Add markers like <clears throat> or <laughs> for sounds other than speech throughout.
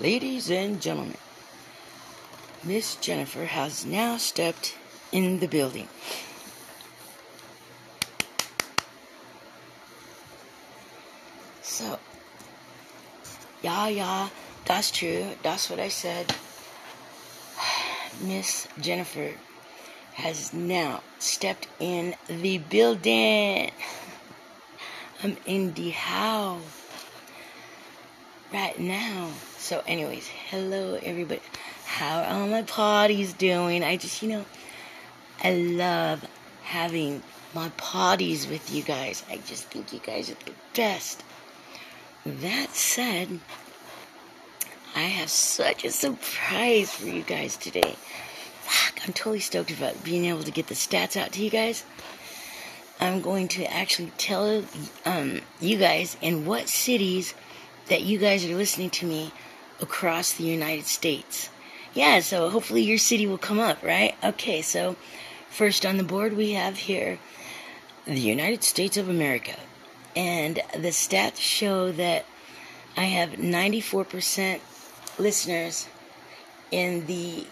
Ladies and gentlemen, Miss Jennifer has now stepped in the building. So, yeah, yeah, that's true. That's what I said. <sighs> Miss Jennifer has now stepped in the building. <laughs> I'm in the house right now. So, anyways, hello everybody. How are all my Poddies doing? I just, you know, I love having my Poddies with you guys. I just think you guys are the best. That said, I have such a surprise for you guys today. Fuck, I'm totally stoked about being able to get the stats out to you guys. I'm going to actually tell um, you guys in what cities that you guys are listening to me across the United States. Yeah, so hopefully your city will come up, right? Okay, so first on the board we have here the United States of America. And the stats show that I have 94% listeners in the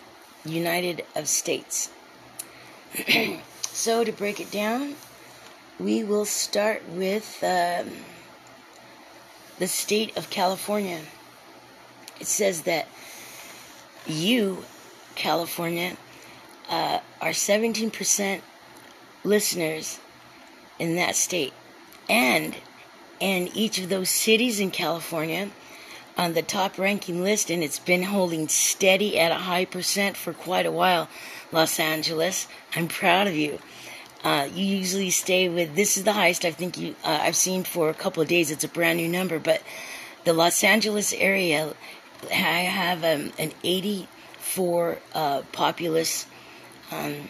United of States. <clears throat> so to break it down, we will start with um, the state of California. It says that you, California, uh, are 17% listeners in that state. And in each of those cities in California, on the top ranking list, and it's been holding steady at a high percent for quite a while, Los Angeles. I'm proud of you. Uh, you usually stay with this is the highest I think you uh, I've seen for a couple of days. It's a brand new number, but the Los Angeles area, I have um, an 84 uh, populous um,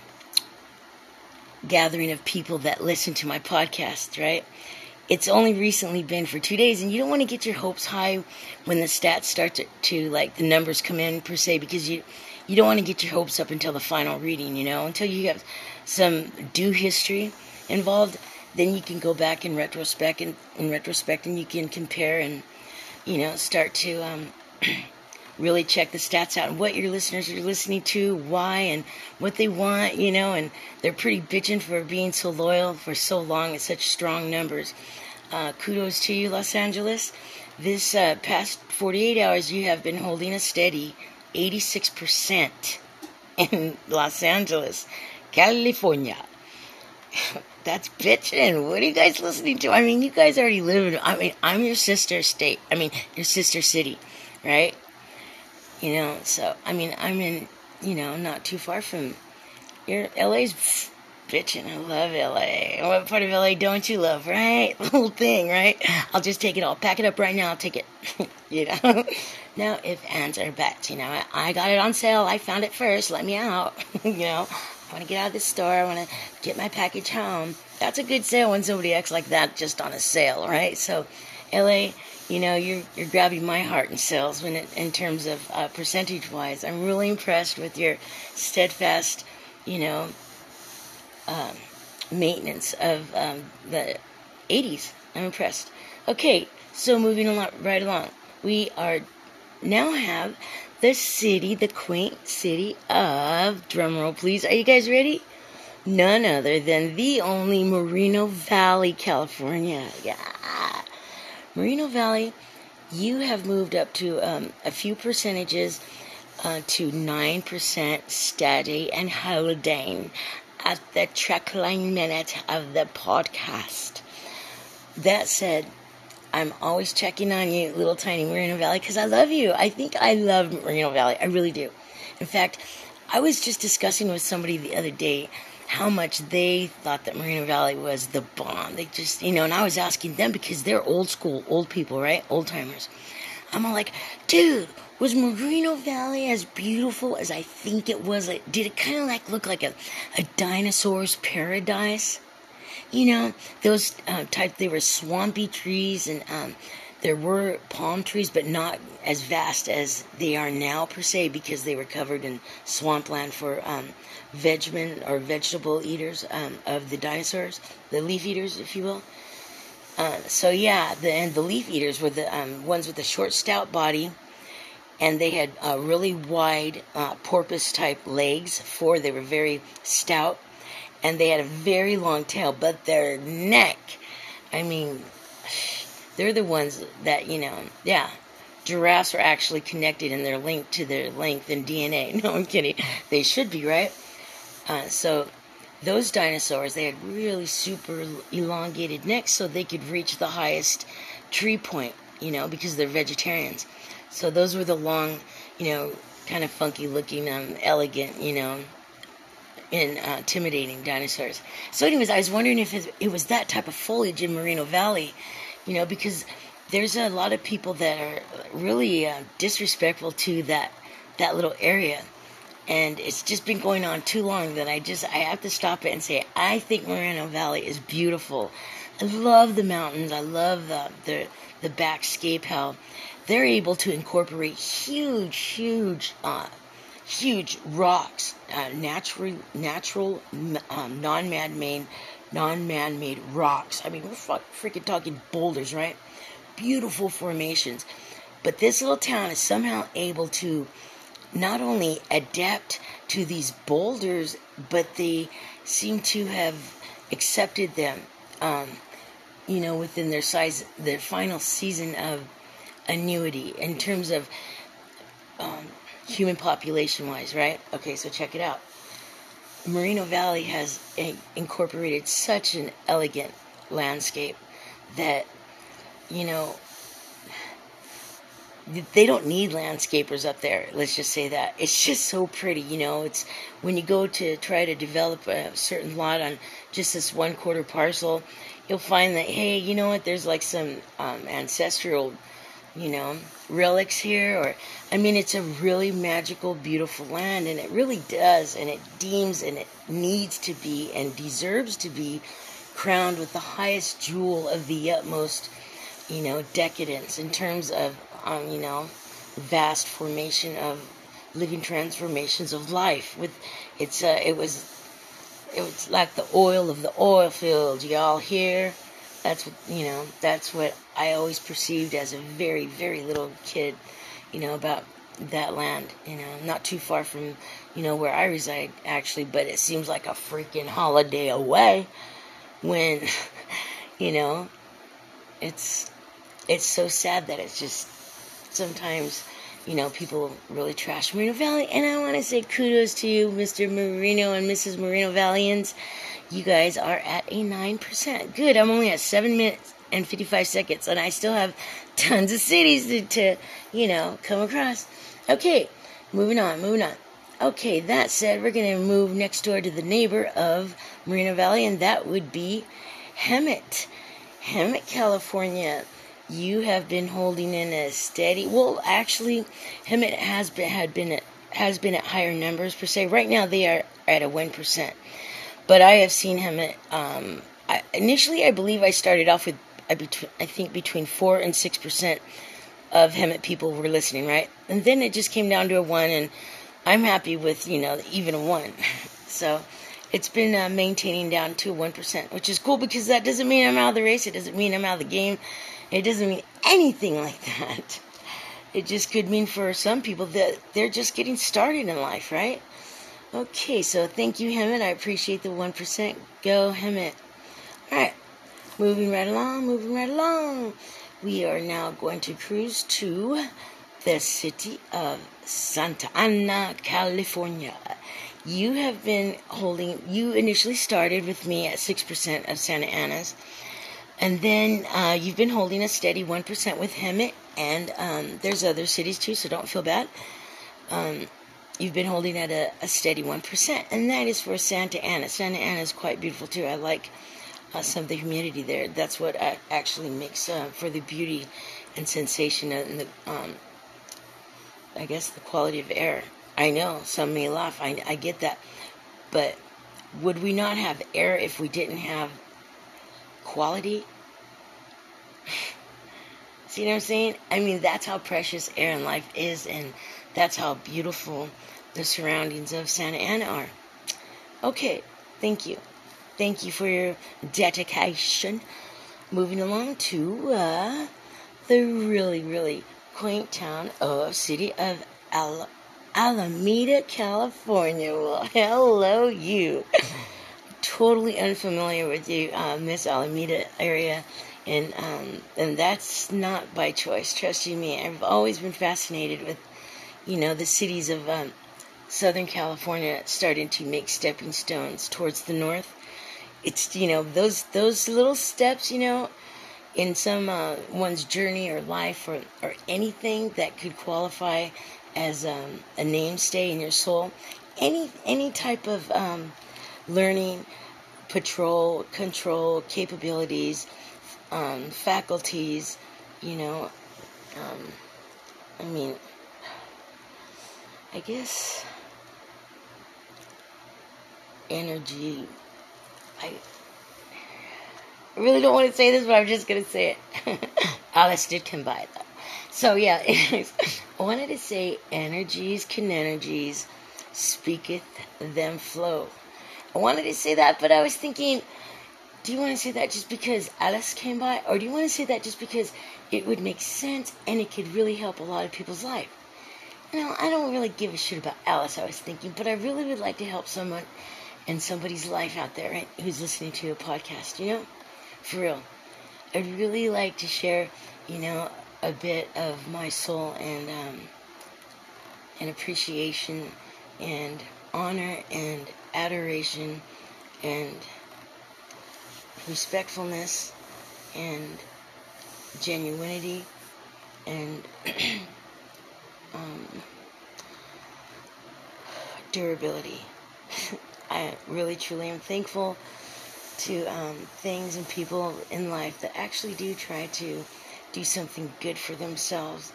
gathering of people that listen to my podcast. Right? It's only recently been for two days, and you don't want to get your hopes high when the stats start to, to like the numbers come in per se because you you don't want to get your hopes up until the final reading, you know, until you have some due history involved. Then you can go back in retrospect and in retrospect, and you can compare and you know start to um, <clears throat> really check the stats out and what your listeners are listening to, why, and what they want, you know. And they're pretty bitching for being so loyal for so long at such strong numbers. Uh, kudos to you, Los Angeles. This uh, past 48 hours, you have been holding a steady 86% in Los Angeles, California. <laughs> That's bitching. What are you guys listening to? I mean, you guys already live in, I mean, I'm your sister state. I mean, your sister city, right? You know, so, I mean, I'm in, you know, not too far from, your LA's bitching. I love LA. What part of LA don't you love, right? <laughs> The whole thing, right? I'll just take it all. Pack it up right now. I'll take it. <laughs> you know? <laughs> no if, ands, or buts. You know, I, got it on sale. I found it first. Let me out. you know, I want to get out of this store. I want to get my package home. That's a good sale when somebody acts like that just on a sale, right? So, LA, you know, you're you're grabbing my heart in sales when it, in terms of uh, percentage wise. I'm really impressed with your steadfast, you know, um, maintenance of um, the 80s. I'm impressed. Okay, so moving along, right along, we are now have the city, the quaint city of drumroll, please. Are you guys ready? None other than the only Moreno Valley, California. Yeah, Moreno Valley. You have moved up to um, a few percentages uh, to 9% steady and holding at the trickling minute of the podcast. That said, I'm always checking on you, little tiny Moreno Valley, because I love you. I think I love Moreno Valley. I really do. In fact, I was just discussing with somebody the other day how much they thought that Moreno Valley was the bomb. They just, you know, and I was asking them because they're old school, old people, right? Old timers. I'm all like, dude, was Moreno Valley as beautiful as I think it was? Like, did it kind of like look like a, a dinosaur's paradise? You know, those uh, type, they were swampy trees and um, there were palm trees, but not as vast as they are now per se because they were covered in swampland for um, vegmen or vegetable eaters um, of the dinosaurs, the leaf eaters, if you will. Uh, so yeah, the and the leaf eaters were the um, ones with the short, stout body and they had uh, really wide uh, porpoise type legs. Four, they were very stout, and they had a very long tail, but their neck, I mean, they're the ones that, you know, yeah. Giraffes are actually connected and they're linked to their length and DNA. <laughs> No, I'm kidding. They should be, right? Uh, so those dinosaurs, they had really super elongated necks so they could reach the highest tree point, you know, because they're vegetarians. So those were the long, you know, kind of funky looking, um, elegant, you know, and uh, intimidating dinosaurs. So, anyways, I was wondering if it was that type of foliage in Moreno Valley, you know, because there's a lot of people that are really uh, disrespectful to that that little area and it's just been going on too long that I just I have to stop it and say I think Moreno Valley is beautiful. I love the mountains. I love the the the backscape how they're able to incorporate huge huge uh, huge rocks, uh, natural natural um, non-man made non-man made rocks. I mean we're freaking talking boulders, right? Beautiful formations. But this little town is somehow able to not only adapt to these boulders, but they seem to have accepted them, um, you know, within their size, their final season of annuity in terms of um, human population wise, right? Okay, so check it out. Moreno Valley has incorporated such an elegant landscape that, you know, they don't need landscapers up there. Let's just say that it's just so pretty. You know, it's when you go to try to develop a certain lot on just this one quarter parcel, you'll find that hey, you know what? There's like some um, ancestral, you know, relics here, or I mean, it's a really magical, beautiful land, and it really does, and it deems and it needs to be and deserves to be crowned with the highest jewel of the utmost, you know, decadence in terms of um, you know, vast formation of living transformations of life. With it's uh, it was it was like the oil of the oil fields. Y'all here? That's what you know. That's what I always perceived as a very very little kid. You know about that land. You know, not too far from you know where I reside actually, but it seems like a freaking holiday away. When <laughs> you know, it's it's so sad that it's just sometimes, you know, people really trash Moreno Valley. And I want to say kudos to you, Mr. Moreno and Mrs. Moreno Valleyans. You guys are at a 9%. Good. I'm only at 7 minutes and 55 seconds, and I still have tons of cities to, to you know, come across. Okay, moving on, moving on. Okay, that said, we're going to move next door to the neighbor of Moreno Valley, and that would be Hemet. Hemet, California you have been holding in a steady. Well, actually, Hemet has been had been at, has been at higher numbers per se. Right now, they are at a one percent, but I have seen him. Um, I, initially, I believe I started off with I, I think between four and six percent of Hemet people were listening, right? And then it just came down to a one, and I'm happy with you know even a one. <laughs> so it's been uh, maintaining down to one percent, which is cool because that doesn't mean I'm out of the race. It doesn't mean I'm out of the game. It doesn't mean anything <laughs> like that. It just could mean for some people that they're just getting started in life, right? Okay, so thank you, Hemet. I appreciate the 1%. Go, Hemet. Alright, moving right along, moving right along. We are now going to cruise to the city of Santa Ana, California. You have been holding, you initially started with me at 6% of Santa Ana's and then uh, you've been holding a steady 1% with Hemet, and um, there's other cities too, so don't feel bad. Um, you've been holding at a, a, steady 1%, and that is for Santa Ana. Santa Ana is quite beautiful too. I like uh, some of the humidity there. That's what actually makes uh, for the beauty and sensation and the, um, I guess, the quality of air. I know some may laugh, I, I get that. But would we not have air if we didn't have quality. <laughs> See what I'm saying? I mean, that's how precious air and life is, and that's how beautiful the surroundings of Santa Ana are. Okay, thank you. Thank you for your dedication. Moving along to uh, the really, really quaint town of city of Al- Alameda, California. Well, <laughs> hello, you. totally unfamiliar with you, uh, Miss Alameda area, and um, and that's not by choice. Trust you me, I've always been fascinated with, you know, the cities of um, Southern California starting to make stepping stones towards the north. It's you know those those little steps, you know, in some uh, one's journey or life or or anything that could qualify as um, a namestay in your soul. Any any type of um, learning, patrol, control capabilities, um, faculties, you know. Um, I mean, I guess energy. I really don't want to say this, but I'm just gonna say it. Alice did come by though. So yeah, <laughs> anyways, I wanted to say energies can energies speaketh them flow. I wanted to say that, but I was thinking, do you want to say that just because Alice came by, or do you want to say that just because it would make sense and it could really help a lot of people's life? Know, I don't really give a shit about Alice, I was thinking, but I really would like to help someone in somebody's life out there right, who's listening to a podcast, you know? For real. I'd really like to share, you know, a bit of my soul and um, and appreciation and honor and adoration and respectfulness and genuinity and <clears throat> um, durability. <laughs> I really truly am thankful to um, things and people in life that actually do try to do something good for themselves.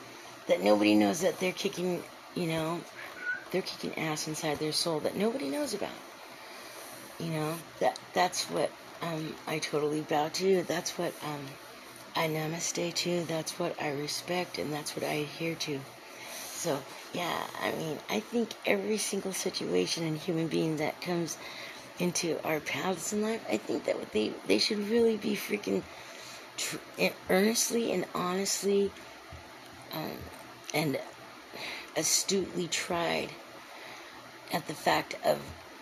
That nobody knows that they're kicking, you know, they're kicking ass inside their soul that nobody knows about. You know, that that's what um, I totally bow to. That's what um, I namaste to. That's what I respect, and that's what I adhere to. So, yeah, I mean, I think every single situation and human being that comes into our paths in life, I think that they they should really be freaking tr- earnestly and honestly um, and astutely tried at the fact of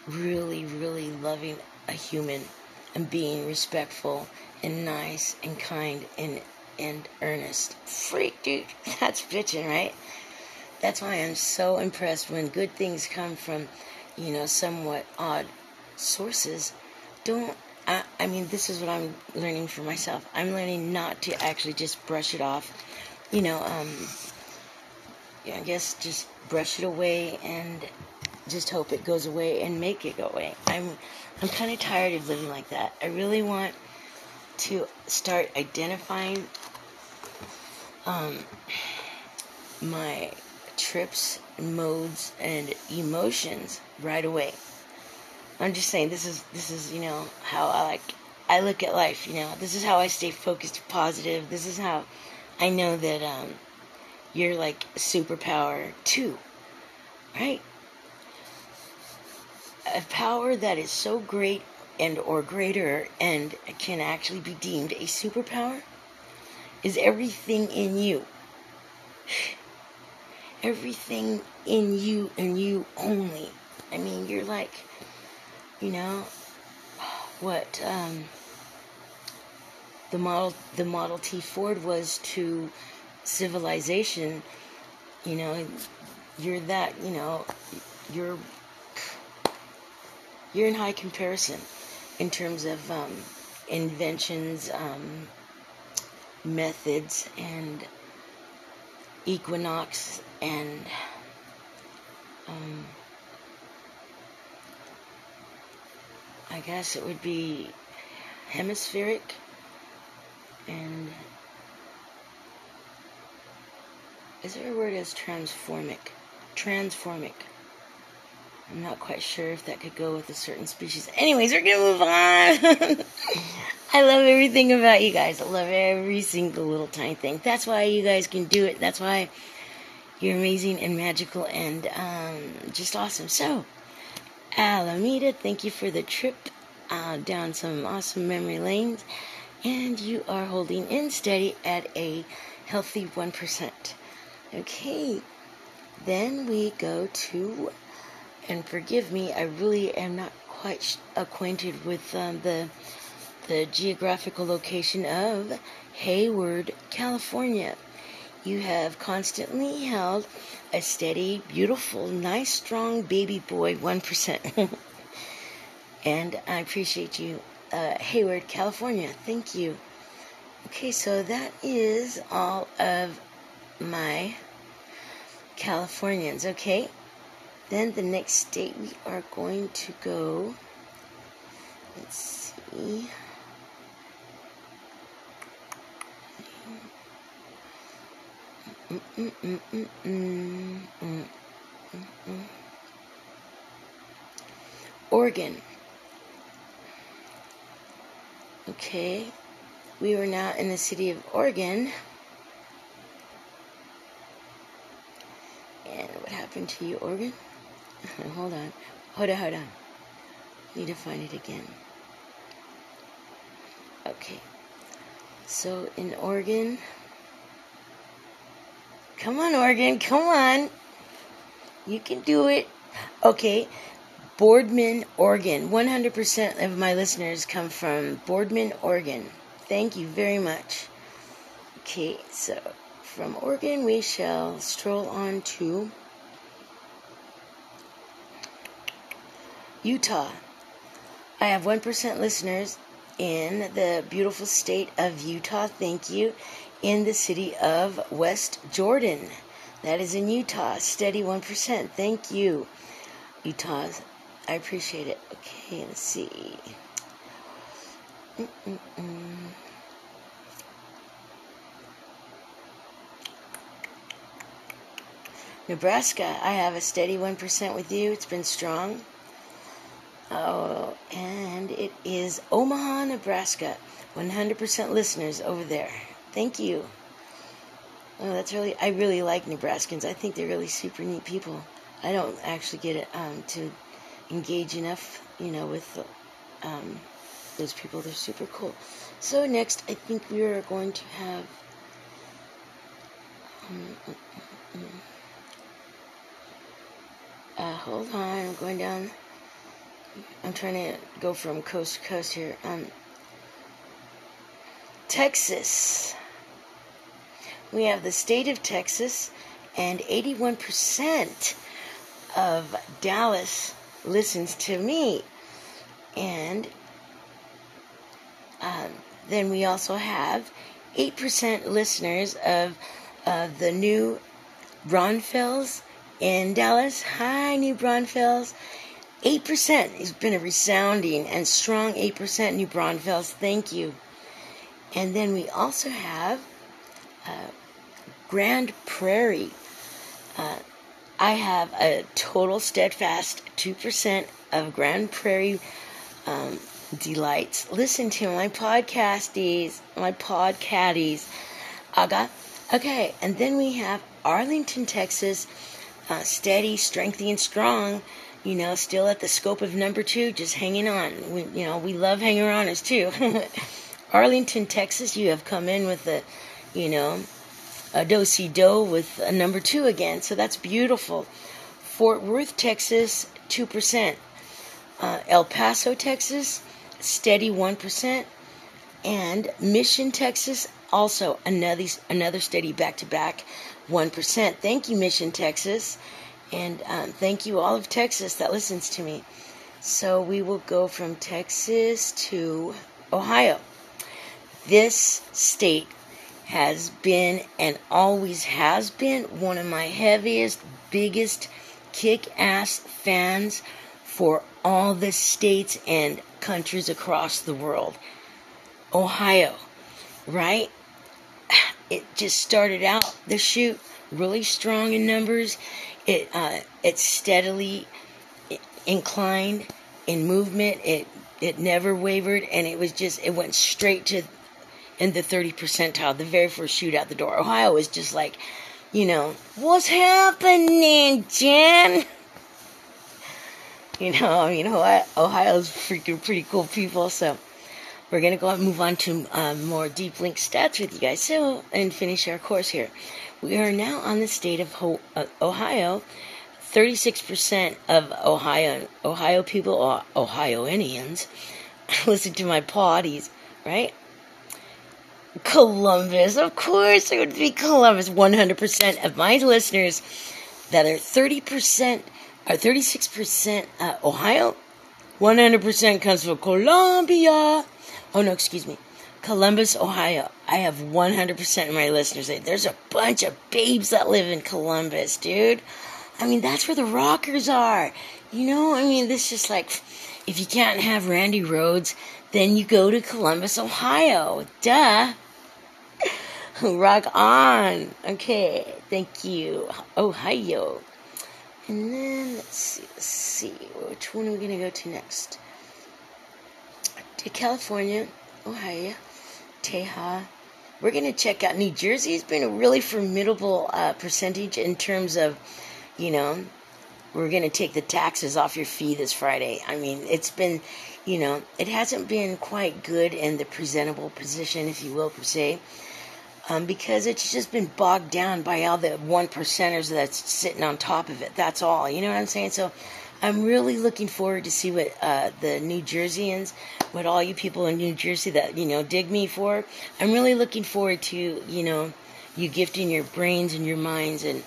really, really loving a human and being respectful and nice and kind and and earnest. Freak, dude, <laughs> that's bitching, right? That's why I'm so impressed when good things come from, you know, somewhat odd sources. Don't, I, I mean, this is what I'm learning for myself. I'm learning not to actually just brush it off. You know, um, I guess just brush it away and just hope it goes away and make it go away. I'm I'm kind of tired of living like that. I really want to start identifying um, my trips, modes, and emotions right away. I'm just saying this is this is you know how I like I look at life. You know this is how I stay focused, positive. This is how I know that um, you're like superpower too, right? A power that is so great and or greater and can actually be deemed a superpower is everything in you everything in you and you only. I mean, you're like, you know, <sighs> what um, the model the Model T Ford was to civilization. You know, you're that. You know, you're you're in high comparison in terms of um, inventions, um, methods, and equinox and um, I guess it would be hemispheric and is there a word as transformic? Transformic. I'm not quite sure if that could go with a certain species. Anyways, we're gonna move on. <laughs> I love everything about you guys. I love every single little tiny thing. That's why you guys can do it. That's why you're amazing and magical and um, just awesome. So, Alameda, thank you for the trip uh, down some awesome memory lanes. And you are holding in steady at a healthy 1%. Okay, then we go to, and forgive me, I really am not quite acquainted with um, the the geographical location of Hayward, California. You have constantly held a steady, beautiful, nice, strong baby boy, 1%. <laughs> and I appreciate you, uh, Hayward, California. Thank you. Okay, so that is all of my Californians, okay? Then the next state we are going to go, let's see. Oregon. Okay, we are now in the city of Oregon. And what happened to you, Oregon? <laughs> hold on. Hold on, hold on. Need to find it again. Okay. So in Oregon, come on, Oregon, come on. You can do it. Okay. Boardman, Oregon. 100% of my listeners come from Boardman, Oregon. Thank you very much. Okay, so from Oregon, we shall stroll on to Utah. I have 1% listeners in the beautiful state of Utah. Thank you. In the city of West Jordan. That is in Utah. Steady 1%. Thank you. Utah. I appreciate it. Okay, let's see. Mm-mm-mm. Nebraska, I have a steady 1% with you. It's been strong. Oh, and it is Omaha, Nebraska. 100% listeners over there. Thank you. Oh, that's really, I really like Nebraskans. I think they're really super neat people. I don't actually get it um, to engage enough, you know, with um, those people. They're super cool. So next, I think we are going to have. Um, uh, hold on, I'm going down. I'm trying to go from coast to coast here. Um, Texas. We have the state of Texas, and 81% of Dallas listens to me. And um, then we also have 8% listeners of uh, the new Braunfels in Dallas. Hi, New Braunfels. 8% has been a resounding and strong 8% New Braunfels. Thank you. And then we also have uh, Grand Prairie. Uh, I have a total steadfast 2% of Grand Prairie um, delights. Listen to my podcasties, my podcatties. Aga. Okay, and then we have Arlington, Texas, uh, steady, strengthy, and strong. You know, still at the scope of number two, just hanging on. We, you know, we love hanging on us too. <laughs> Arlington, Texas, you have come in with a, you know, a do si do with a number two again, so that's beautiful. Fort Worth, Texas, 2%. Uh, El Paso, Texas, steady 1%. And Mission, Texas, also another, another steady back to back 1%. Thank you, Mission, Texas. And um, thank you, all of Texas that listens to me. So we will go from Texas to Ohio. This state has been and always has been one of my heaviest, biggest kick ass fans for all the states and countries across the world. Ohio, right? <sighs> It just started out the shoot really strong in numbers. It uh, it steadily inclined in movement. It it never wavered, and it was just it went straight to in the 30 percentile, the very first shoot out the door. Ohio was just like, you know, what's happening, Jen? <laughs> You know, I mean, Ohio, Ohio's freaking pretty cool people. So, we're gonna go and move on to um, more deep link stats with you guys. So and finish our course here. We are now on the state of uh, Ohio. 36% of Ohio Ohio people, or Ohioanians, <laughs> listen to my Poddies, right? Columbus, of course, it would be Columbus. 100% of my listeners that are 30% are 36% uh, Ohio, 100% comes from Columbia. Oh no, excuse me. Columbus, Ohio. I have 100% of my listeners. Say there's a bunch of babes that live in Columbus, dude. I mean, that's where the rockers are. You know, I mean, this is like, if you can't have Randy Rhoads, then you go to Columbus, Ohio. Duh. <laughs> Rock on. Okay, thank you. Ohio. And then, let's see, let's see. Which one are we going to go to next? To California, Ohio, Teja. We're going to check out New Jersey. It's been a really formidable uh, percentage in terms of, you know, we're going to take the taxes off your fee this Friday. I mean, it's been, you know, it hasn't been quite good in the presentable position, if you will, per se, um, because it's just been bogged down by all the one percenters that's sitting on top of it. That's all. You know what I'm saying? So I'm really looking forward to see what uh, the New Jerseyans, what all you people in New Jersey that, you know, dig me for. I'm really looking forward to, you know, you gifting your brains and your minds and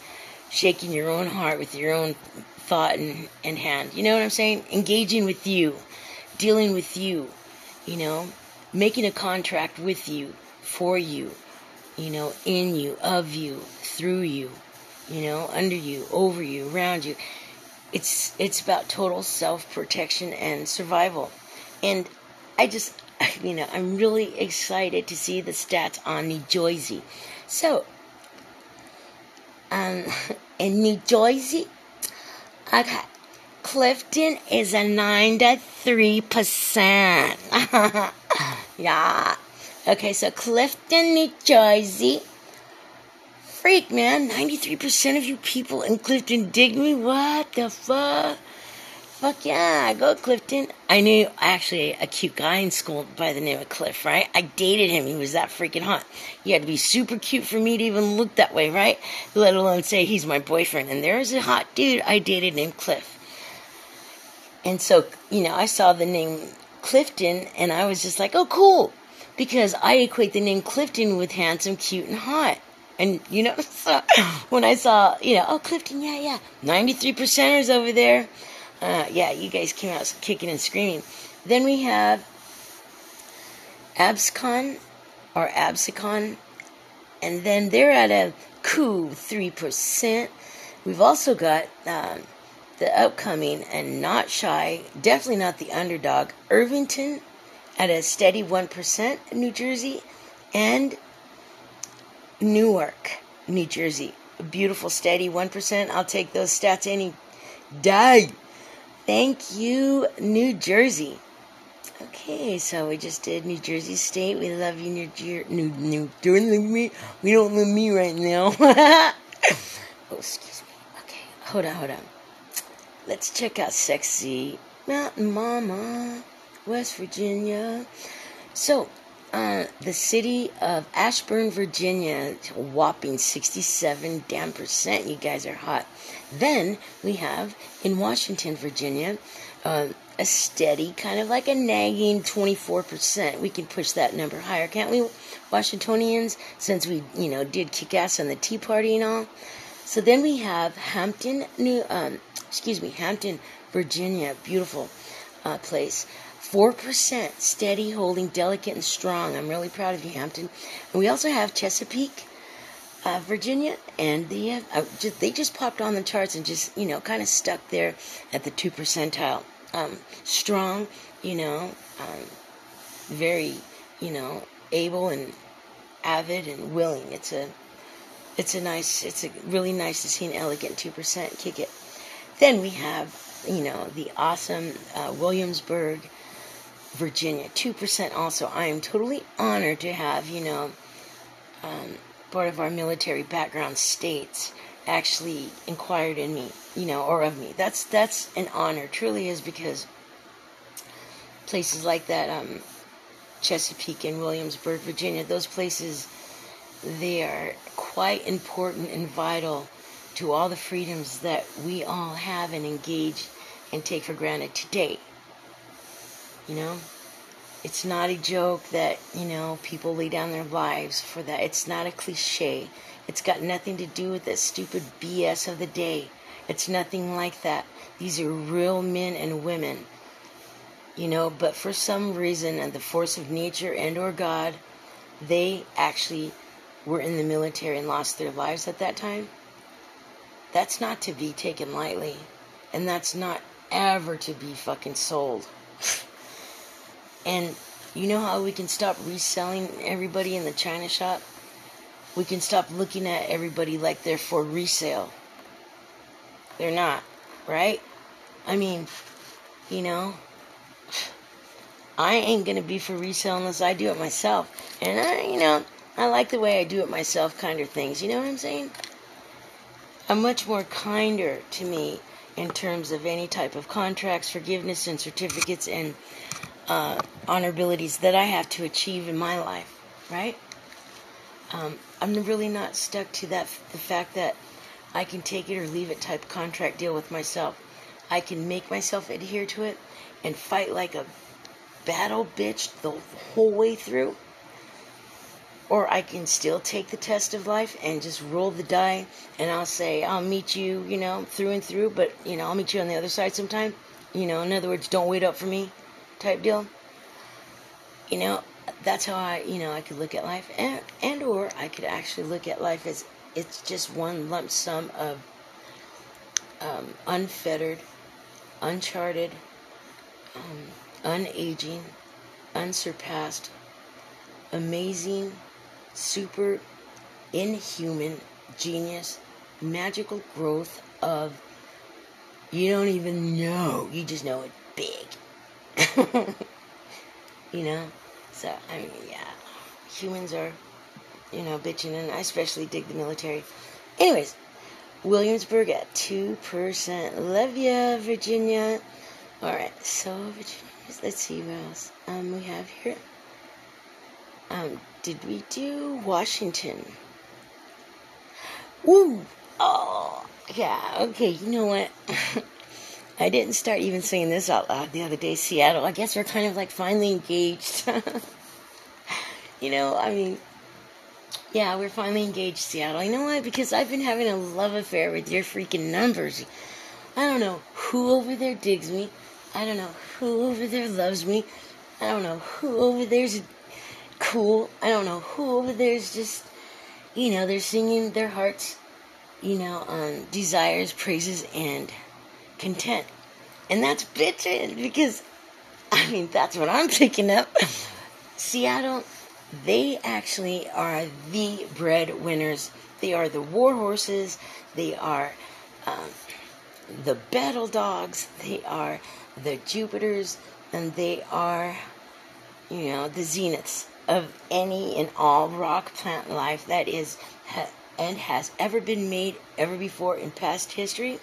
shaking your own heart with your own thought and, and hand. You know what I'm saying? Engaging with you, dealing with you, you know, making a contract with you, for you, you know, in you, of you, through you, you know, under you, over you, around you. It's it's about total self protection and survival. And I just <laughs> you know, I'm really excited to see the stats on New Jersey. So, um, in New Jersey, okay, Clifton is a 93%. <laughs> yeah. Okay, so Clifton, New Jersey. Freak, man. 93% of you people in Clifton dig me? What the fuck? Fuck yeah, go Clifton. I knew actually a cute guy in school by the name of Cliff, right? I dated him. He was that freaking hot. He had to be super cute for me to even look that way, right? Let alone say he's my boyfriend. And there was a hot dude I dated named Cliff. And so, you know, I saw the name Clifton and I was just like, oh, cool. Because I equate the name Clifton with handsome, cute, and hot. And, you know, so <laughs> when I saw, you know, oh, Clifton, yeah, yeah, 93 percenters over there. Uh, yeah, you guys came out kicking and screaming. Then we have Abscon or Absicon, and then they're at a cool 3%. We've also got um, the upcoming and not shy, definitely not the underdog, Irvington at a steady 1% in New Jersey, and Newark, New Jersey. A beautiful, steady 1%. I'll take those stats any day. Thank you, New Jersey. Okay, so we just did New Jersey State. We love you, New Jersey. New, New, don't leave me. We don't love me right now. <laughs> oh, excuse me. Okay, hold on, hold on. Let's check out sexy Mountain Mama, West Virginia. So, uh, the city of Ashburn, Virginia, whopping 67 damn percent. You guys are hot. Then we have in Washington, Virginia, uh, a steady, kind of like a nagging 24%. We can push that number higher, can't we, Washingtonians? Since we, you know, did kick ass on the Tea Party and all. So then we have Hampton, New, um, excuse me, Hampton, Virginia, beautiful uh, place. 4% steady, holding delicate and strong. I'm really proud of you, Hampton. And we also have Chesapeake, uh, Virginia, and the, uh, just, they just popped on the charts and just, you know, kind of stuck there at the 2 percentile. Um, strong, you know, um, very, you know, able and avid and willing. It's a, it's a nice, it's a really nice to see an elegant 2% kick it. Then we have, you know, the awesome uh, Williamsburg, Virginia, 2% also. I am totally honored to have, you know, um, part of our military background states actually inquired in me, you know, or of me. That's that's an honor, truly is, because places like that, um, Chesapeake and Williamsburg, Virginia, those places, they are quite important and vital to all the freedoms that we all have and engage and take for granted today. You know? It's not a joke that, you know, people lay down their lives for that. It's not a cliche. It's got nothing to do with that stupid BS of the day. It's nothing like that. These are real men and women. You know, but for some reason and the force of nature and or God, they actually were in the military and lost their lives at that time. That's not to be taken lightly. And that's not ever to be fucking sold. <laughs> and you know how we can stop reselling everybody in the China shop? We can stop looking at everybody like they're for resale. They're not, right? I mean, you know, <sighs> I ain't gonna be for resale unless I do it myself. And I, you know, I like the way I do it myself kind of things. You know what I'm saying? I'm much more kinder to me in terms of any type of contracts, forgiveness, and certificates and uh, honorabilities that I have to achieve in my life, right? Um, I'm really not stuck to that the fact that I can take it or leave it type contract deal with myself. I can make myself adhere to it and fight like a battle bitch the whole way through or I can still take the test of life and just roll the die and I'll say, I'll meet you, you know, through and through, but, you know, I'll meet you on the other side sometime. You know, in other words, don't wait up for me type deal. You know, that's how I, you know, I could look at life. And, and or I could actually look at life as it's just one lump sum of um, unfettered, uncharted, um, unaging, unsurpassed, amazing, super inhuman genius, magical growth of you don't even know. You just know it big. <laughs> you know? So, I mean, yeah. Humans are, you know, bitching, and I especially dig the military. Anyways, Williamsburg at 2%. Love ya, Virginia. Alright, so, Virginia, let's see what else um, we have here. Um, did we do Washington? Ooh, oh, yeah, okay, you know what? <laughs> I didn't start even saying this out loud the other day, Seattle. I guess we're kind of like finally engaged. <laughs> you know, I mean, yeah, we're finally engaged, Seattle. You know why? Because I've been having a love affair with your freaking numbers. I don't know who over there digs me. I don't know who over there loves me. I don't know who over there's cool. I don't know who over there is just, you know, they're singing their hearts, you know, on desires, praises, and content. And that's bitchin' because, I mean, that's what I'm picking up. Seattle, they actually are the breadwinners. They are the war horses. They are um, the battle dogs. They are the Jupiters. And they are, you know, the zeniths of any and all rock plant life that is ha, and has ever been made ever before in past history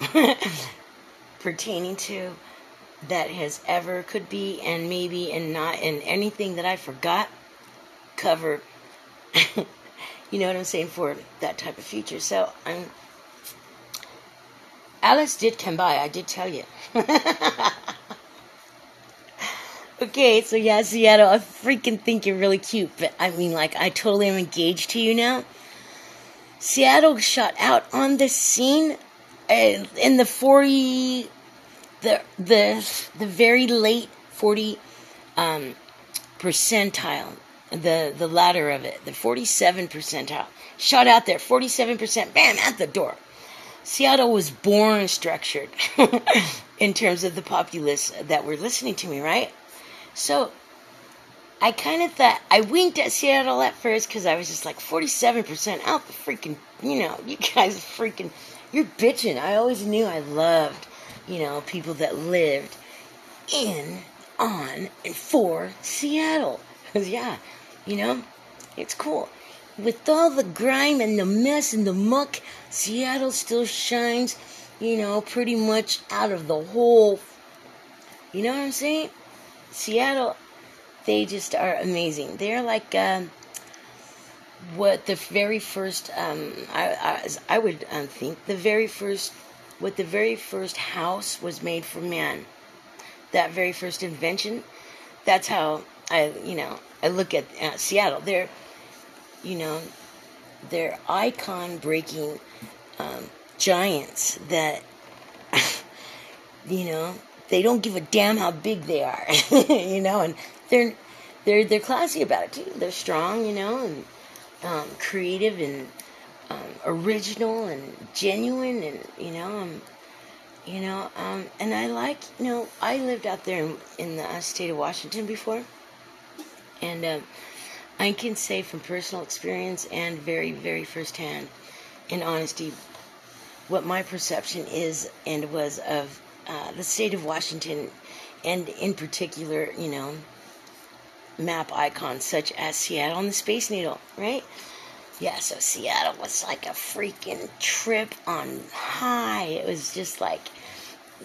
<laughs> pertaining to that has ever could be and maybe and not and anything that I forgot cover <laughs> you know what I'm saying for that type of future so I'm Alice did come by I did tell you <laughs> Okay, so yeah, Seattle, I freaking think you're really cute, but I mean, like, I totally am engaged to you now. Seattle shot out on the scene in the 40, the, the, the very late 40, um, percentile, the, the ladder of it, the 47 percentile. Shot out there, 47%, bam, at the door. Seattle was born structured <laughs> in terms of the populace that were listening to me, right? So I kind of thought I winked at Seattle at first because I was just like 47% out the freaking, you know, you guys freaking, you're bitching. I always knew I loved, you know, people that lived in, on, and for Seattle. Because, <laughs> yeah, you know, it's cool. With all the grime and the mess and the muck, Seattle still shines, you know, pretty much out of the whole. You know what I'm saying? Seattle, they just are amazing. They're like um, what the very first, um, I, I, I would um, think, the very first, what the very first house was made for man. That very first invention. That's how I, you know, I look at uh, Seattle. They're, you know, they're icon breaking um, giants that, <laughs> you know, they don't give a damn how big they are, <laughs> you know, and they're they're they're classy about it too. They're strong, you know, and um, creative and um, original and genuine, and you know, um, you know, um, and I like, you know, I lived out there in, in the uh, state of Washington before, and um, I can say from personal experience and very, very firsthand, in honesty, what my perception is and was of uh, the state of Washington, and in particular, you know, map icons such as Seattle and the Space Needle, right? Yeah, so Seattle was like a freaking trip on high. It was just like,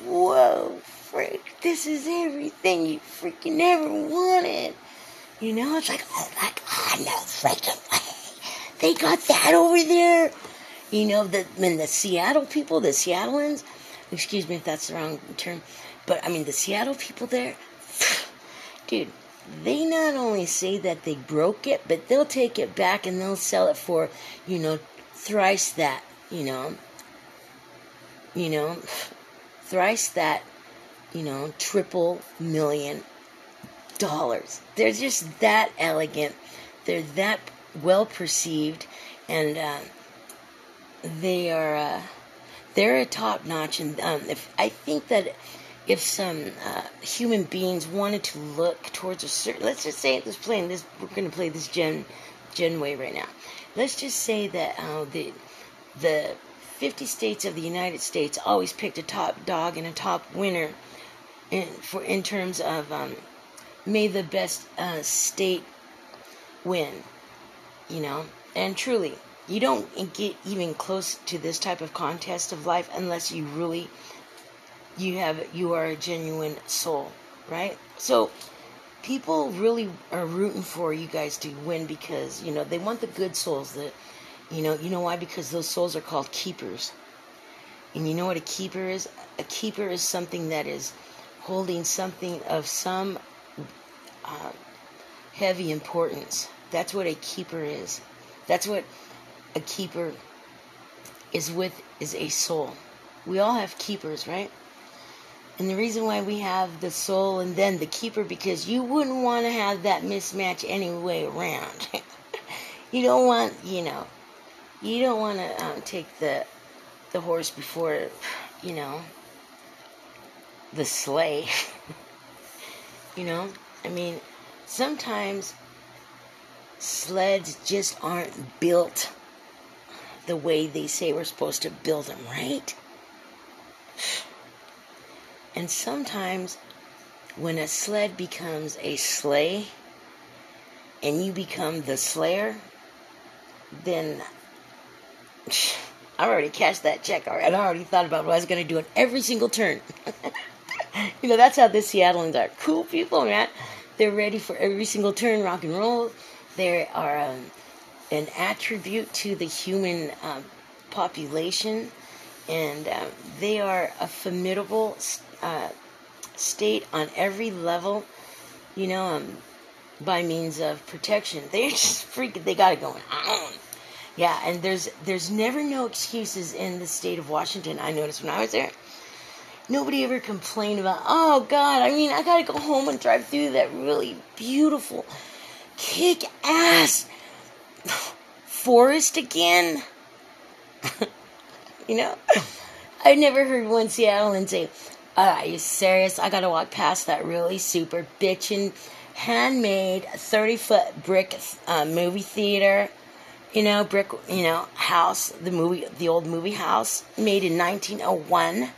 whoa, freak, this is everything you freaking ever wanted. You know, it's like, oh my god, no freaking way. They got that over there. You know, the when the Seattle people, the Seattleans, excuse me if that's the wrong term, but I mean the Seattle people there, <sighs> dude, they not only say that they broke it, but they'll take it back and they'll sell it for, you know, thrice that, you know, you know, <sighs> thrice that, you know, triple million dollars. They're just that elegant. They're that well perceived, and uh, they are uh, they're a top notch. And um, if I think that if some uh, human beings wanted to look towards a certain, let's just say this playing this, we're going to play this Gen Gen way right now. Let's just say that uh, the the 50 states of the United States always picked a top dog and a top winner in for in terms of um, may the best uh, state win, you know, and truly. You don't get even close to this type of contest of life unless you really you have you are a genuine soul, right? So people really are rooting for you guys to win because you know they want the good souls that you know you know why? Because those souls are called keepers. And you know what a keeper is? A keeper is something that is holding something of some uh, heavy importance. That's what a keeper is. That's what a keeper is with is a soul. We all have keepers right and the reason why we have the soul and then the keeper, because you wouldn't want to have that mismatch any way around. <laughs> you don't want, you know, you don't want to um, take the the horse before, you know, the sleigh. <laughs> you know, I mean, sometimes sleds just aren't built the way they say we're supposed to build them, right? And sometimes when a sled becomes a sleigh and you become the slayer, then <sighs> I already cashed that check. I already thought about what I was going to do in every single turn. <laughs> you know, that's how the Seattleans are. Cool people, man. They're ready for every single turn, rock and roll. They are um, an attribute to the human um, population, and um, they are a formidable uh, state on every level, you know, um, by means of protection. <laughs> They're just freaking. They got it going on. Yeah, and there's there's never no excuses in the state of Washington. I noticed when I was there. Nobody ever complained about, oh God, I mean, I gotta go home and drive through that really beautiful, kick ass <sighs> forest again. <laughs> you know? I never heard one Seattlean say, are you serious? I gotta walk past that really super bitchin' handmade 30 foot brick uh, movie theater. You know, brick, you know, house, the movie, the old movie house, made in 1901.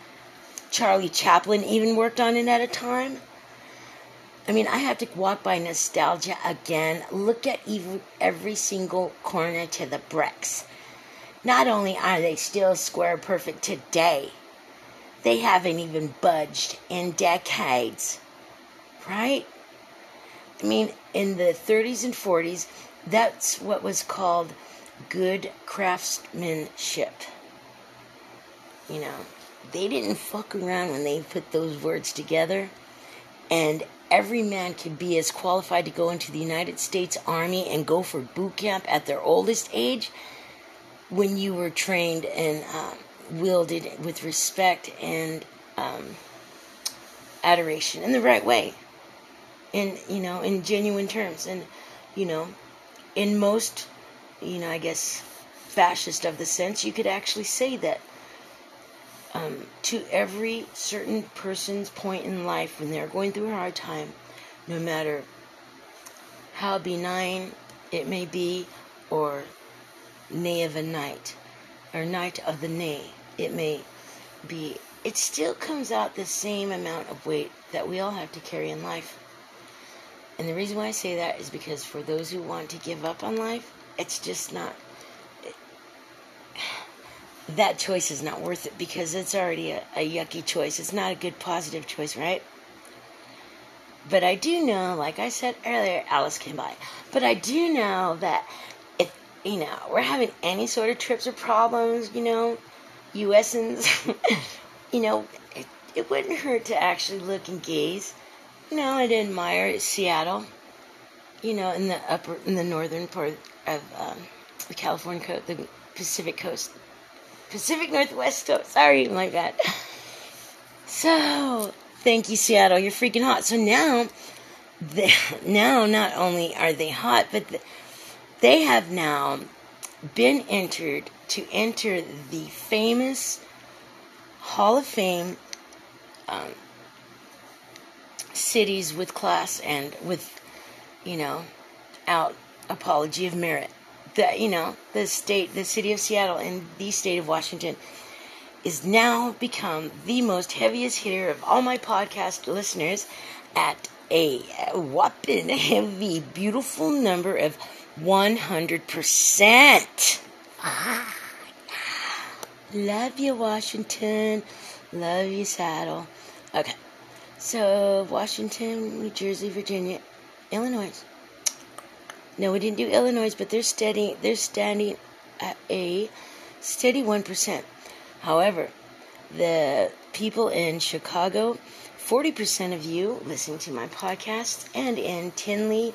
Charlie Chaplin even worked on it at a time. I mean, I have to walk by nostalgia again. Look at even every single corner to the bricks. Not only are they still square perfect today, they haven't even budged in decades. Right? I mean, in the 30s and 40s, that's what was called good craftsmanship. You know, they didn't fuck around when they put those words together. And every man could be as qualified to go into the United States Army and go for boot camp at their oldest age when you were trained in um, wielded with respect and um, adoration in the right way. In you know in genuine terms. And you know in most you know i guess fascist of the sense you could actually say that um, to every certain person's point in life when they're going through a hard time no matter how benign it may be or nay of a night or night of the nay it may be it still comes out the same amount of weight that we all have to carry in life. And the reason why I say that is because for those who want to give up on life, it's just not. <sighs> That choice is not worth it because it's already a, a yucky choice. It's not a good positive choice, right? But I do know, like I said earlier, Alice came by. But I do know that you know, we're having any sort of trips or problems, you know, USans, <laughs> you know, it, it wouldn't hurt to actually look and gaze, you know, and admire Seattle, you know, in the upper, in the northern part of um, the California coast, the Pacific coast, Pacific Northwest coast. Sorry, like that. <laughs> So, thank you, Seattle. You're freaking hot. So now, they, <laughs> now not only are they hot, but the, they have now been entered to enter the famous Hall of Fame um, cities with class and with, you know, out apology of merit. The you know the state, the city of Seattle and the state of Washington is now become the most heaviest hitter of all my podcast listeners at a whopping heavy, beautiful number of 100%. Ah. Love you, Washington. Love you, Seattle. Okay. So, Washington, New Jersey, Virginia, Illinois. No, we didn't do Illinois, but they're steady. They're standing at a steady one percent. However, the people in Chicago, forty percent of you listen to my podcast, and in Tinley,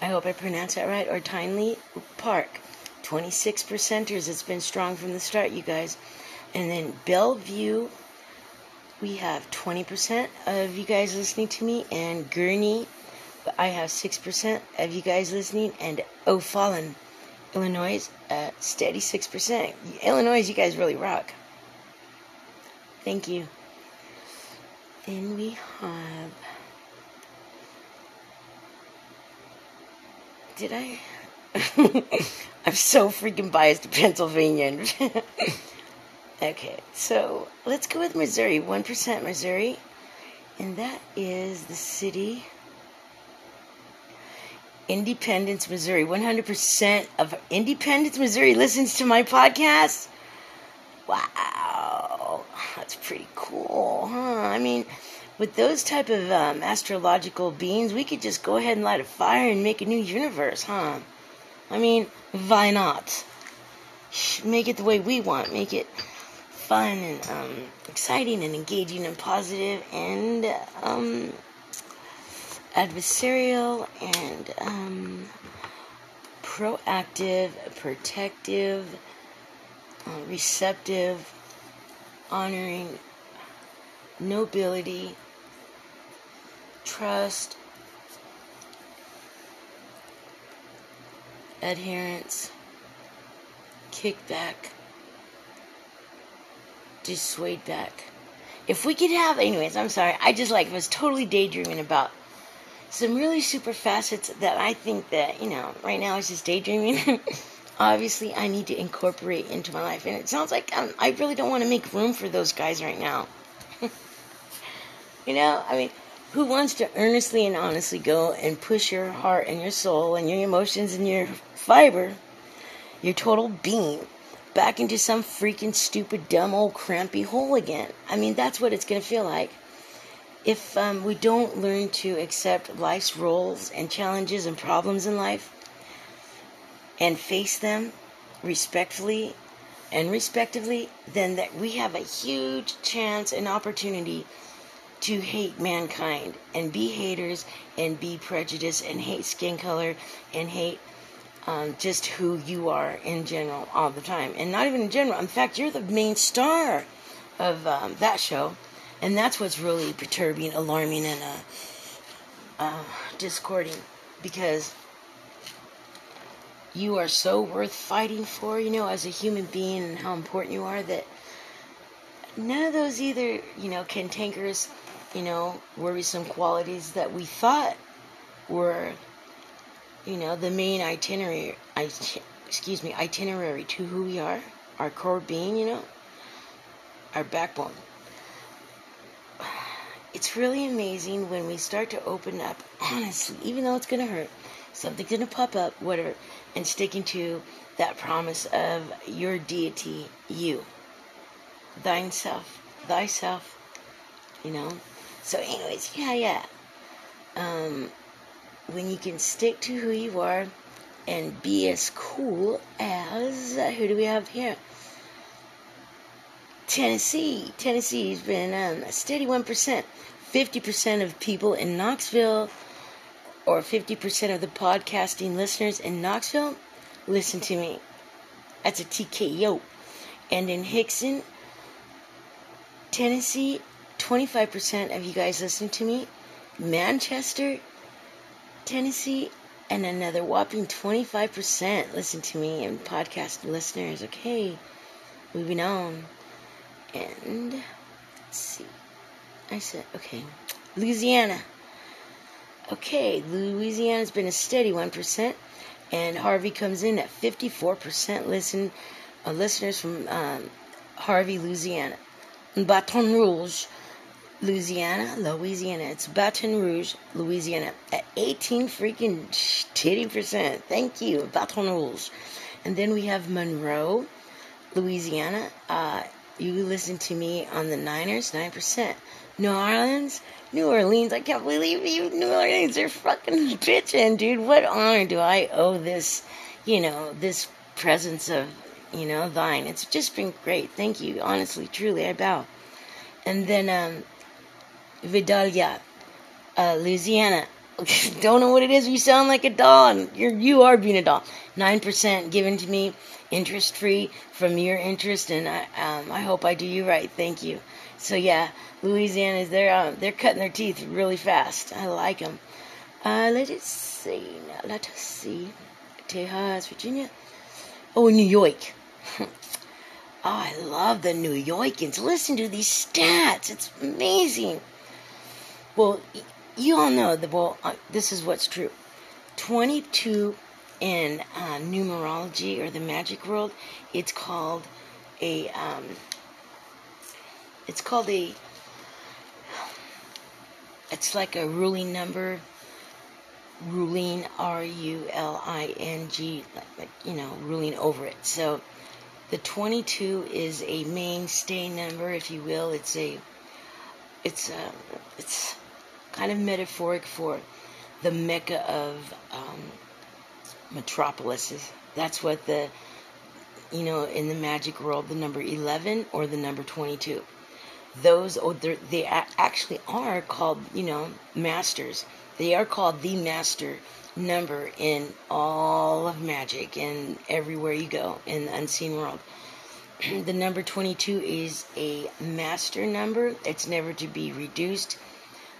I hope I pronounced that right, or Tinley Park, 26 percenters. It's been strong from the start, you guys. And then Bellevue, we have 20% of you guys listening to me. And Gurnee, I have 6% of you guys listening. And O'Fallon, Illinois, uh, steady 6%. Illinois, you guys really rock. Thank you. Then we have. Did I? <laughs> I'm so freaking biased to Pennsylvania. <laughs> okay, so let's go with Missouri. 1% Missouri. And that is the city. Independence, Missouri. 100% of Independence, Missouri listens to my podcast. Wow. That's pretty cool, huh? I mean, with those type of um, astrological beings, we could just go ahead and light a fire and make a new universe, huh? I mean, why not? Make it the way we want. Make it fun and um, exciting and engaging and positive and um, adversarial and um, proactive, protective, uh, receptive, honoring, nobility, trust, adherence, kickback, dissuade back. If we could have, anyways, I'm sorry, I just like was totally daydreaming about some really super facets that I think that, you know, right now is just daydreaming. <laughs> Obviously, I need to incorporate into my life. And it sounds like I'm, I really don't want to make room for those guys right now. <laughs> you know, I mean, who wants to earnestly and honestly go and push your heart and your soul and your emotions and your fiber, your total being, back into some freaking stupid, dumb, old, crampy hole again? I mean, that's what it's going to feel like. if um, we don't learn to accept life's roles and challenges and problems in life and face them respectfully and respectively, then that we have a huge chance and opportunity to hate mankind and be haters and be prejudiced and hate skin color and hate um, just who you are in general all the time. And not even in general. In fact, you're the main star of um, that show. And that's what's really perturbing, alarming, and uh, uh, discording because you are so worth fighting for, you know, as a human being and how important you are that none of those either, you know, cantankerous, you know, worrisome qualities that we thought were, you know, the main itinerary, excuse me, itinerary to who we are, our core being, you know, our backbone. It's really amazing when we start to open up, <clears throat> honestly, even though it's going to hurt, something's going to pop up, whatever, and sticking to that promise of your deity, you, thine self, thyself, you know. So, anyways, yeah, yeah. Um, when you can stick to who you are and be as cool as uh, who do we have here? Tennessee. Tennessee's been um, a steady one percent. Fifty percent of people in Knoxville or 50% of the podcasting listeners in Knoxville listen to me. That's a TKO. And in Hixson, Tennessee, 25% of you guys listening to me. Manchester, Tennessee, and another whopping 25% listen to me and podcast listeners. Okay, moving on. And let's see. I said, okay, Louisiana. Okay, Louisiana's been a steady 1%, and Harvey comes in at 54% listen, uh, listeners from um, Harvey, Louisiana. Baton Rouge, Louisiana, Louisiana. It's Baton Rouge, Louisiana at 18 freaking titty percent. Thank you, Baton Rouge. And then we have Monroe, Louisiana. Uh, you listen to me on the Niners, 9%. New Orleans, New Orleans. I can't believe you, New Orleans. They're fucking bitching, dude. What honor do I owe this, you know, this presence of, you know, thine? It's just been great. Thank you. Honestly, truly, I bow. And then, um, Vidalia, uh, Louisiana. <laughs> Don't know what it is. You sound like a doll. You're you are being a doll. Nine percent given to me, interest free from your interest, and I um, I hope I do you right. Thank you. So yeah, Louisiana is they're um, they're cutting their teeth really fast. I like them. Uh, let us see. Now, let us see. Tejas, Virginia. Oh, New York. <laughs> oh, I love the New Yorkers. Listen to these stats. It's amazing. Well, you all know the well. Uh, this is what's true. Twenty-two in uh, numerology or the magic world. It's called a um, it's called a it's like a ruling number ruling r u l i n g like you know ruling over it so the 22 is a mainstay number if you will. It's a it's a it's kind of metaphoric for the mecca of um, metropolises that's what the you know in the magic world the number 11 or the number 22 those or they actually are called you know masters they are called the master number in all of magic and everywhere you go in the unseen world. <clears throat> The number 22 is a master number. It's never to be reduced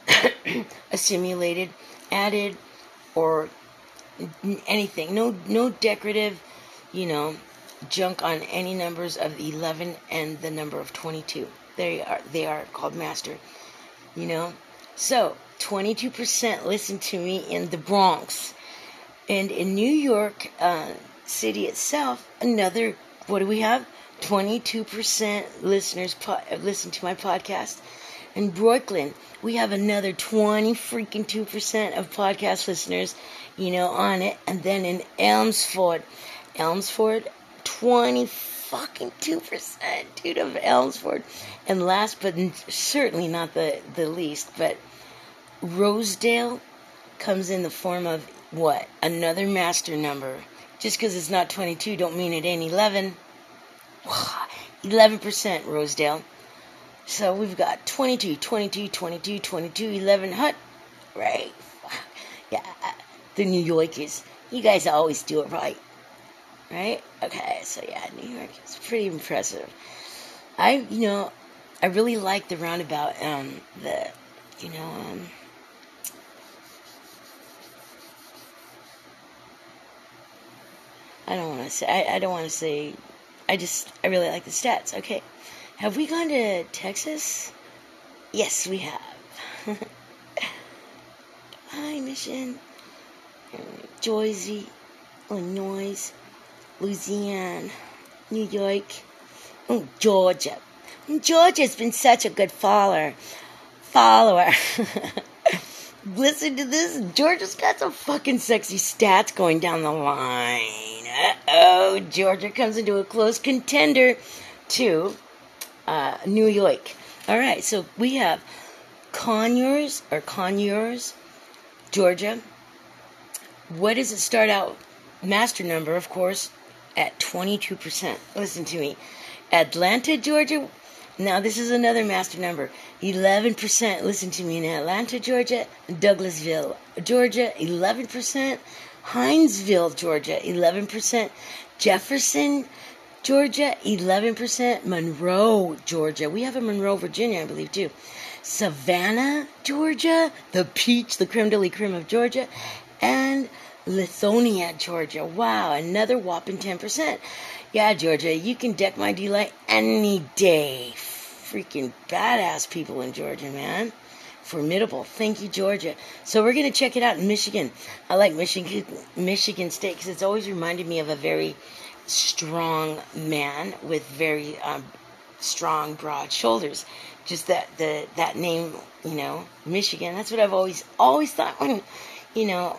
<clears throat> assimilated added or anything. No no decorative you know junk on any numbers of 11 and the number of 22 they are they are called master. You know, so 22% listen to me in the Bronx, and in New York uh, City itself, another what do we have? 22% listeners po- listen to my podcast. In Brooklyn, we have another 20 freaking 2% of podcast listeners, you know, on it. And then in Elmsford, Elmsford, 20 fucking 2%, dude, of Elmsford. And last but certainly not the, the least, but Rosedale comes in the form of what? Another master number. Just because it's not 22 don't mean it ain't 11. <sighs> 11% Rosedale. So we've got 22, 22, 22, 22, 11 hut. Right. <sighs> Yeah. The New Yorkers. You guys always do it right. Right? Okay, so yeah, New York is pretty impressive. I, you know, I really like the roundabout, um, the, you know, um, I don't want to say, I, I don't want to say, I just, I really like the stats. Okay. Have we gone to Texas? Yes, we have. <laughs> Hi, Mission. Jersey, Illinois, Louisiana, New York, oh, Georgia. Mm, Georgia's been such a good follower. Follower. <laughs> Listen to this. Georgia's got some fucking sexy stats going down the line. Oh, Georgia comes into a close contender to uh, New York. All right, so we have Conyers or Conyers, Georgia. What does it start out? Master number, of course, at 22%. Listen to me. Atlanta, Georgia. Now, this is another master number. 11%. Listen to me in Atlanta, Georgia. Douglasville, Georgia. 11%. Hinesville, Georgia. 11%. Jefferson, Georgia. 11%. Monroe, Georgia. We have a Monroe, Virginia, I believe, too. Savannah, Georgia. The peach, the creme de la creme of Georgia. And Lithonia, Georgia. Wow, another whopping 10%. Yeah, Georgia, you can deck my delight any day. Freaking badass people in Georgia, man. Formidable. Thank you, Georgia. So we're going to check it out in Michigan. I like Michigan, Michigan State because it's always reminded me of a very strong man with very um, strong, broad shoulders. Just that the that name, you know, Michigan. That's what I've always always thought when, you know,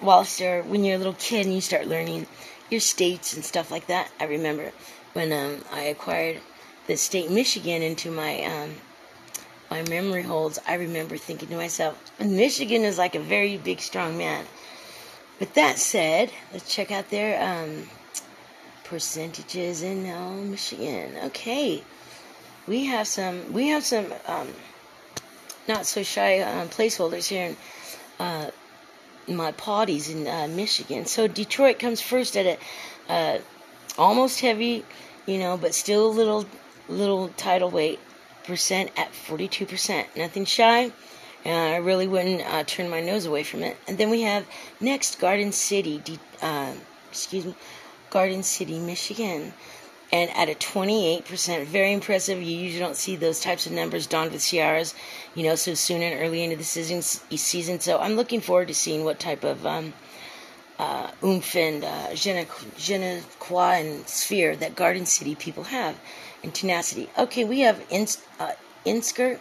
whilst you're when you're a little kid and you start learning your states and stuff like that. I remember when um, I acquired the state Michigan into my um, my memory holds. I remember thinking to myself, Michigan is like a very big, strong man. With that said, let's check out their um, percentages in uh, Michigan. Okay, we have some. We have some um, not so shy um, placeholders here in uh, my Poddies in uh, Michigan. So Detroit comes first at a uh, almost heavy, you know, but still a little little tidal weight percent at 42%. Nothing shy. Uh, I really wouldn't uh, turn my nose away from it. And then we have next Garden City, uh, excuse me, Garden City, Michigan and at a 28%. Very impressive. You usually don't see those types of numbers donned with Ciaras, you know, so soon and early into the season. season. So I'm looking forward to seeing what type of um, oomph and uh, quoi and sphere that Garden City people have and tenacity. Okay, we have ins, uh, Insker.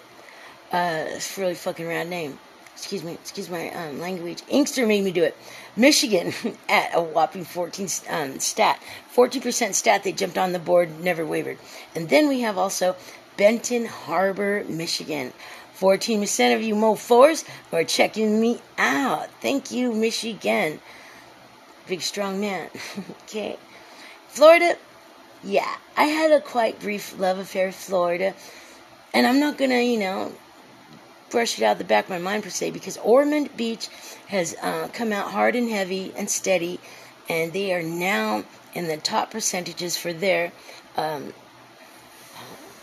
Uh, it's a really fucking rad name excuse me, excuse my um, language. Inkster made me do it. Michigan <laughs> at a whopping 14 um, stat, 14% stat. They jumped on the board, never wavered. And then we have also Benton Harbor, Michigan. 14% of you mofos are checking me out. Thank you, Michigan. Big strong man. <laughs> okay. Florida, yeah, I had a quite brief love affair with Florida. And I'm not gonna, you know, brush it out of the back of my mind per se because Ormond Beach has uh, come out hard and heavy and steady, and they are now in the top percentages for their um,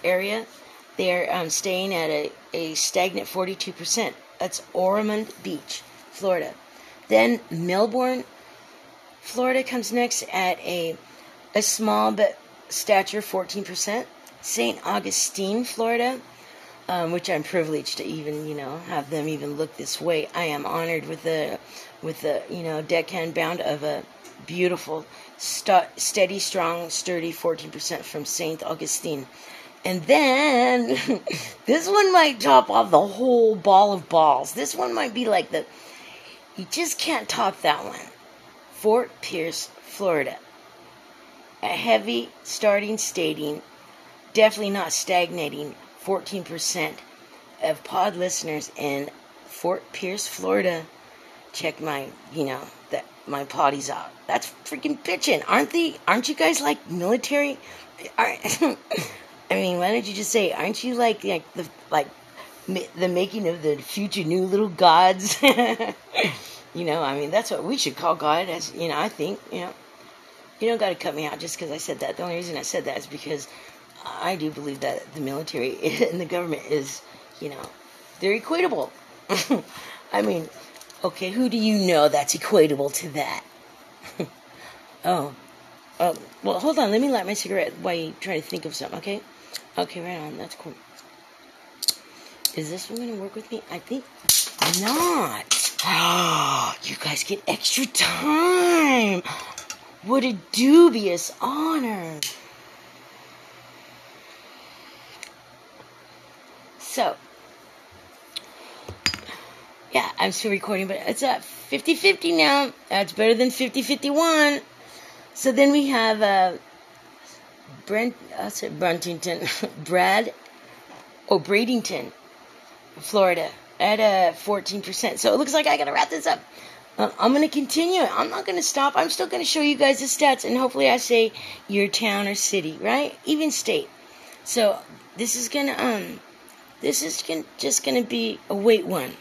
area. They're um, staying at a, a stagnant 42%. That's Ormond Beach, Florida. Then Melbourne, Florida comes next at a, a small but stature 14%. St. Augustine, Florida, um, which I'm privileged to even, you know, have them even look this way. I am honored with the, with the, you know, deckhand bound of a beautiful, st- steady, strong, sturdy 14% from Saint Augustine. And then <laughs> this one might top off the whole ball of balls. This one might be like the, you just can't top that one. Fort Pierce, Florida. a heavy starting stating, definitely not stagnating, 14% of pod listeners in Fort Pierce, Florida. Check my, you know, that my Poddies out. That's freaking bitching, aren't they? Aren't you guys like military? <coughs> I mean, why don't you just say, aren't you like like the like the making of the future new little gods? <laughs> you know, I mean, that's what we should call God. As you know, I think you know, you don't got to cut me out just because I said that. The only reason I said that is because I do believe that the military <laughs> and the government is, you know, they're equatable. <laughs> I mean, okay, who do you know that's equatable to that? <laughs> oh, oh, well, hold on. Let me light my cigarette while you try to think of something, okay? Okay, right on. That's cool. Is this one going to work with me? I think not. Oh, <gasps> you guys get extra time. What a dubious honor. So, yeah, I'm still recording, but it's at 50 50 now. That's better than 50 51. So then we have uh, Brent, I said Bruntington, <laughs> Brad, oh, Bradenton, Florida, at uh, 14%. So it looks like I gotta wrap this up. Uh, I'm gonna continue. I'm not gonna stop. I'm still gonna show you guys the stats, and hopefully I say your town or city, right? Even state. So this is gonna um, this is just gonna be a wait one.